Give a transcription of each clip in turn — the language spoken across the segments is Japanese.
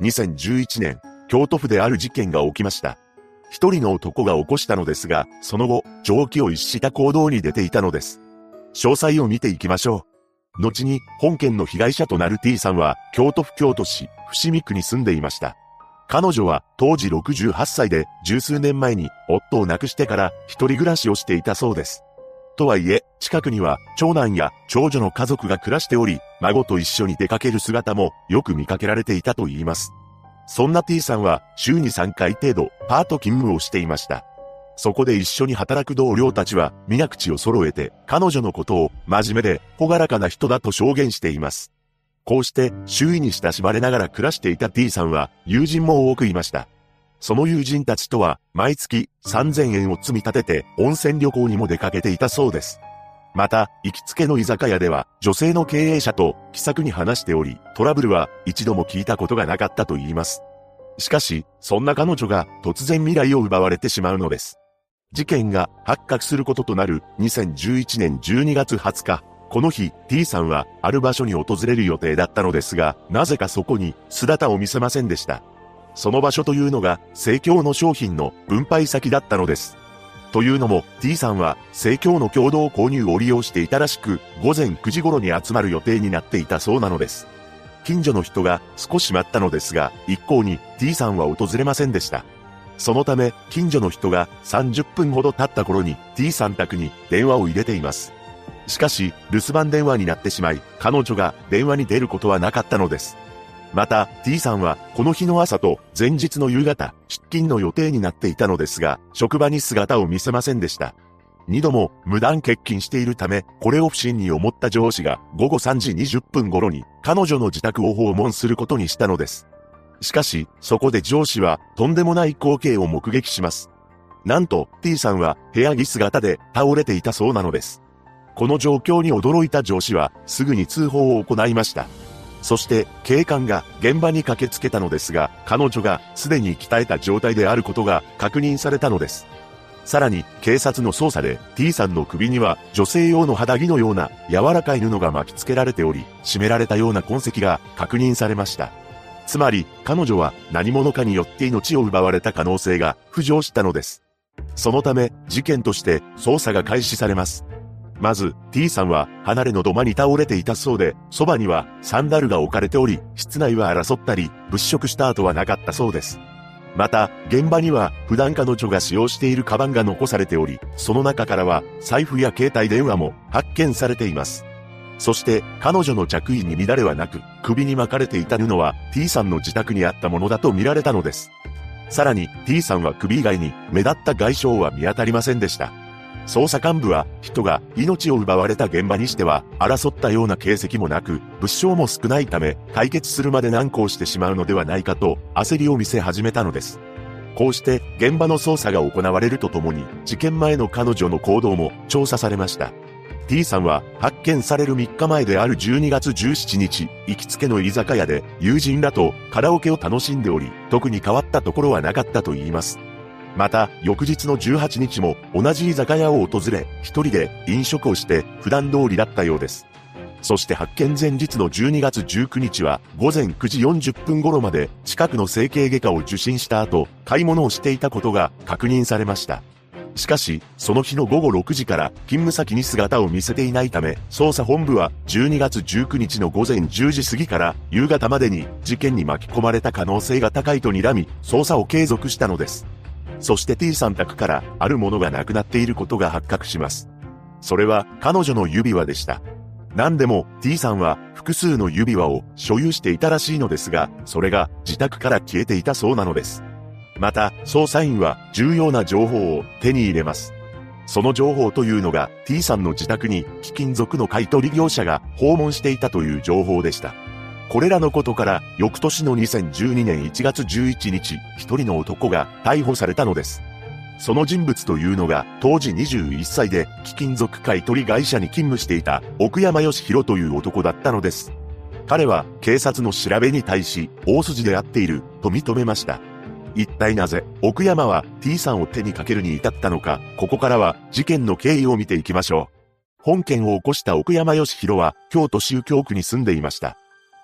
2011年、京都府である事件が起きました。一人の男が起こしたのですが、その後、常軌を逸した行動に出ていたのです。詳細を見ていきましょう。後に、本件の被害者となる T さんは、京都府京都市、伏見区に住んでいました。彼女は当時68歳で十数年前に夫を亡くしてから一人暮らしをしていたそうです。とはいえ、近くには長男や長女の家族が暮らしており、孫と一緒に出かける姿もよく見かけられていたと言います。そんな T さんは週に3回程度パート勤務をしていました。そこで一緒に働く同僚たちは皆口を揃えて彼女のことを真面目で朗らかな人だと証言しています。こうして周囲に親しまれながら暮らしていた T さんは友人も多くいました。その友人たちとは毎月3000円を積み立てて温泉旅行にも出かけていたそうです。また、行きつけの居酒屋では女性の経営者と気さくに話しており、トラブルは一度も聞いたことがなかったと言います。しかし、そんな彼女が突然未来を奪われてしまうのです。事件が発覚することとなる2011年12月20日、この日、T さんはある場所に訪れる予定だったのですが、なぜかそこに姿を見せませんでした。その場所というのが、生協の商品の分配先だったのです。というのも、T さんは、生協の共同購入を利用していたらしく、午前9時頃に集まる予定になっていたそうなのです。近所の人が少し待ったのですが、一向に T さんは訪れませんでした。そのため、近所の人が30分ほど経った頃に T さん宅に電話を入れています。しかし、留守番電話になってしまい、彼女が電話に出ることはなかったのです。また、T さんは、この日の朝と前日の夕方、出勤の予定になっていたのですが、職場に姿を見せませんでした。二度も無断欠勤しているため、これを不審に思った上司が午後3時20分頃に彼女の自宅を訪問することにしたのです。しかし、そこで上司はとんでもない光景を目撃します。なんと T さんは部屋着姿で倒れていたそうなのです。この状況に驚いた上司はすぐに通報を行いました。そして警官が現場に駆けつけたのですが、彼女がすでに鍛えた状態であることが確認されたのです。さらに警察の捜査で T さんの首には女性用の肌着のような柔らかい布が巻き付けられており、締められたような痕跡が確認されました。つまり彼女は何者かによって命を奪われた可能性が浮上したのです。そのため事件として捜査が開始されます。まず、T さんは離れの土間に倒れていたそうで、そばにはサンダルが置かれており、室内は争ったり、物色した跡はなかったそうです。また、現場には普段彼女が使用しているカバンが残されており、その中からは財布や携帯電話も発見されています。そして彼女の着衣に乱れはなく、首に巻かれていた布は T さんの自宅にあったものだと見られたのです。さらに T さんは首以外に目立った外傷は見当たりませんでした。捜査幹部は人が命を奪われた現場にしては争ったような形跡もなく物証も少ないため解決するまで難航してしまうのではないかと焦りを見せ始めたのです。こうして現場の捜査が行われるとともに事件前の彼女の行動も調査されました。T さんは発見される3日前である12月17日、行きつけの居酒屋で友人らとカラオケを楽しんでおり、特に変わったところはなかったと言います。また、翌日の18日も同じ居酒屋を訪れ、一人で飲食をして普段通りだったようです。そして発見前日の12月19日は午前9時40分頃まで近くの整形外科を受診した後、買い物をしていたことが確認されました。しかし、その日の午後6時から勤務先に姿を見せていないため、捜査本部は12月19日の午前10時過ぎから夕方までに事件に巻き込まれた可能性が高いと睨み、捜査を継続したのです。そして T さん宅からあるものがなくなっていることが発覚します。それは彼女の指輪でした。何でも T さんは複数の指輪を所有していたらしいのですが、それが自宅から消えていたそうなのです。また、捜査員は重要な情報を手に入れます。その情報というのが T さんの自宅に貴金属の買取業者が訪問していたという情報でした。これらのことから、翌年の2012年1月11日、一人の男が逮捕されたのです。その人物というのが、当時21歳で、貴金属買取会社に勤務していた、奥山義弘という男だったのです。彼は、警察の調べに対し、大筋であっている、と認めました。一体なぜ、奥山は T さんを手にかけるに至ったのか、ここからは、事件の経緯を見ていきましょう。本件を起こした奥山義弘は、京都宗教区に住んでいました。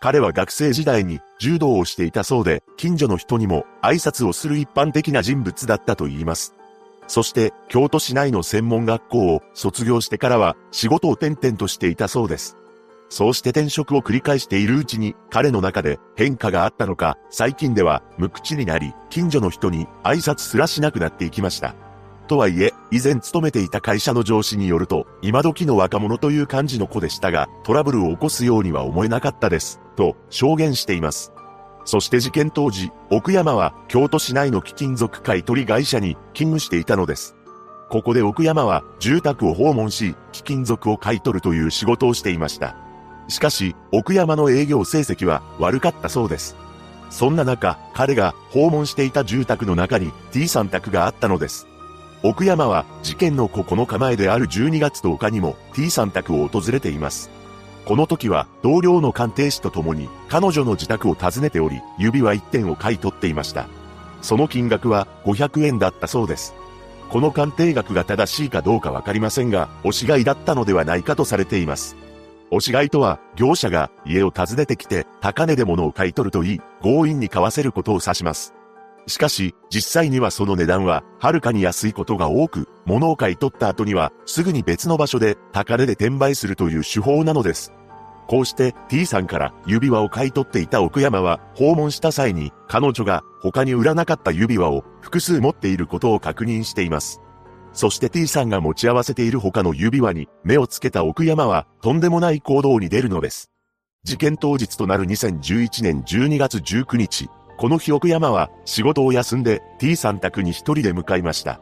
彼は学生時代に柔道をしていたそうで、近所の人にも挨拶をする一般的な人物だったと言います。そして、京都市内の専門学校を卒業してからは仕事を転々としていたそうです。そうして転職を繰り返しているうちに彼の中で変化があったのか、最近では無口になり、近所の人に挨拶すらしなくなっていきました。とはいえ、以前勤めていた会社の上司によると、今時の若者という感じの子でしたが、トラブルを起こすようには思えなかったです、と証言しています。そして事件当時、奥山は京都市内の貴金属買取会社に勤務していたのです。ここで奥山は住宅を訪問し、貴金属を買い取るという仕事をしていました。しかし、奥山の営業成績は悪かったそうです。そんな中、彼が訪問していた住宅の中に T さん宅があったのです。奥山は事件の9日前である12月10日にも T さん宅を訪れています。この時は同僚の鑑定士と共に彼女の自宅を訪ねており、指輪1点を買い取っていました。その金額は500円だったそうです。この鑑定額が正しいかどうかわかりませんが、押し買いだったのではないかとされています。押し買いとは、業者が家を訪ねてきて、高値で物を買い取るといい、強引に買わせることを指します。しかし、実際にはその値段は、はるかに安いことが多く、物を買い取った後には、すぐに別の場所で、高値で転売するという手法なのです。こうして T さんから指輪を買い取っていた奥山は訪問した際に彼女が他に売らなかった指輪を複数持っていることを確認しています。そして T さんが持ち合わせている他の指輪に目をつけた奥山はとんでもない行動に出るのです。事件当日となる2011年12月19日、この日奥山は仕事を休んで T さん宅に一人で向かいました。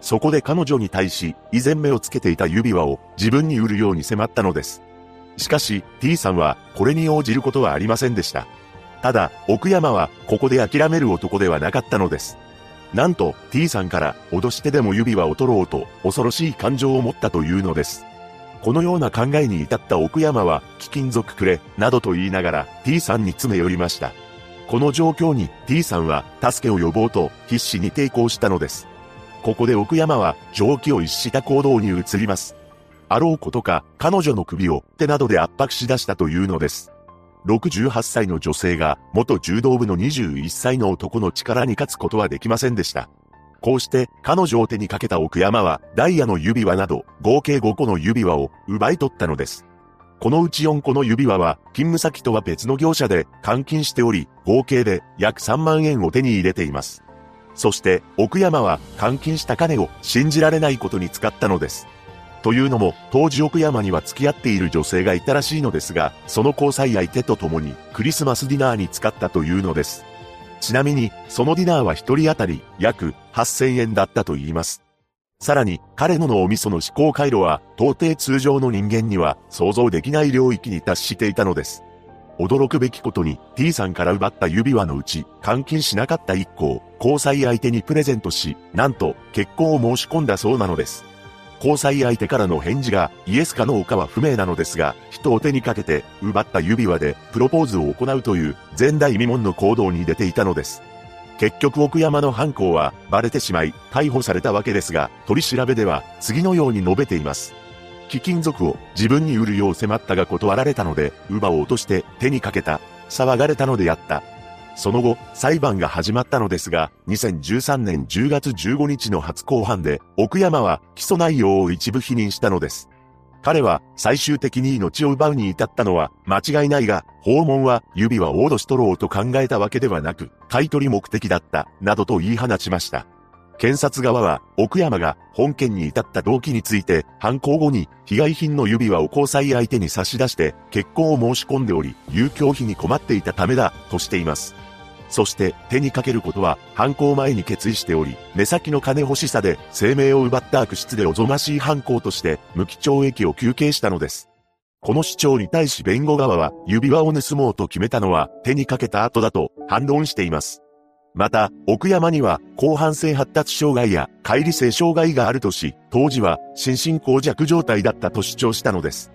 そこで彼女に対し、以前目をつけていた指輪を自分に売るように迫ったのです。しかし、T さんはこれに応じることはありませんでした。ただ、奥山はここで諦める男ではなかったのです。なんと T さんから脅してでも指輪を取ろうと恐ろしい感情を持ったというのです。このような考えに至った奥山は貴金属くれ、などと言いながら T さんに詰め寄りました。この状況に T さんは助けを呼ぼうと必死に抵抗したのです。ここで奥山は蒸気を逸した行動に移ります。あろうことか彼女の首を手などで圧迫し出したというのです。68歳の女性が元柔道部の21歳の男の力に勝つことはできませんでした。こうして彼女を手にかけた奥山はダイヤの指輪など合計5個の指輪を奪い取ったのです。このうち4個の指輪は勤務先とは別の業者で換金しており合計で約3万円を手に入れています。そして奥山は換金した金を信じられないことに使ったのです。というのも、当時奥山には付き合っている女性がいたらしいのですが、その交際相手と共にクリスマスディナーに使ったというのです。ちなみに、そのディナーは一人当たり約8000円だったと言います。さらに、彼の脳みその思考回路は、到底通常の人間には想像できない領域に達していたのです。驚くべきことに T さんから奪った指輪のうち、換金しなかった1個を交際相手にプレゼントし、なんと結婚を申し込んだそうなのです。交際相手からの返事がイエスかノーかは不明なのですが、人を手にかけて奪った指輪でプロポーズを行うという前代未聞の行動に出ていたのです。結局奥山の犯行はバレてしまい逮捕されたわけですが、取り調べでは次のように述べています。貴金属を自分に売るよう迫ったが断られたので、奪を落として手にかけた。騒がれたのであった。その後、裁判が始まったのですが、2013年10月15日の初公判で、奥山は起訴内容を一部否認したのです。彼は最終的に命を奪うに至ったのは間違いないが、訪問は指輪を脅し取ろうと考えたわけではなく、買い取り目的だった、などと言い放ちました。検察側は、奥山が本件に至った動機について、犯行後に被害品の指輪を交際相手に差し出して結婚を申し込んでおり、遊興費に困っていたためだ、としています。そして手にかけることは犯行前に決意しており、目先の金欲しさで生命を奪った悪質でおぞましい犯行として無期懲役を求刑したのです。この主張に対し弁護側は指輪を盗もうと決めたのは手にかけた後だと反論しています。また、奥山には後半性発達障害や乖離性障害があるとし、当時は心神耗弱状態だったと主張したのです。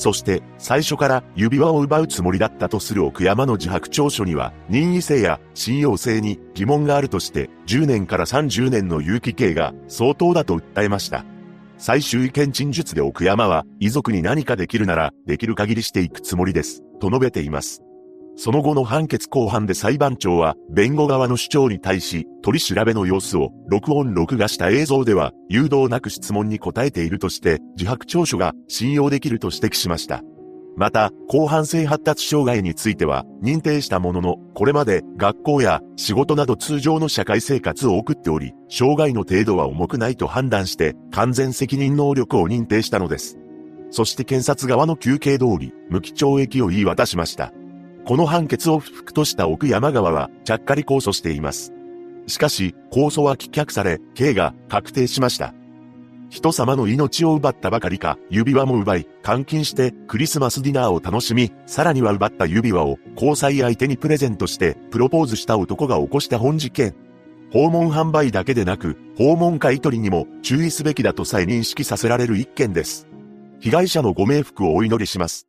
そして最初から指輪を奪うつもりだったとする奥山の自白調書には任意性や信用性に疑問があるとして10年から30年の有期刑が相当だと訴えました。最終意見陳述で奥山は遺族に何かできるならできる限りしていくつもりですと述べています。その後の判決公判で裁判長は、弁護側の主張に対し、取り調べの様子を、録音録画した映像では、誘導なく質問に答えているとして、自白調書が信用できると指摘しました。また、広範性発達障害については、認定したものの、これまで学校や仕事など通常の社会生活を送っており、障害の程度は重くないと判断して、完全責任能力を認定したのです。そして検察側の休憩通り、無期懲役を言い渡しました。この判決を不服とした奥山川は、ちゃっかり控訴しています。しかし、控訴は棄却され、刑が確定しました。人様の命を奪ったばかりか、指輪も奪い、監禁してクリスマスディナーを楽しみ、さらには奪った指輪を交際相手にプレゼントしてプロポーズした男が起こした本事件。訪問販売だけでなく、訪問買取りにも注意すべきだとさえ認識させられる一件です。被害者のご冥福をお祈りします。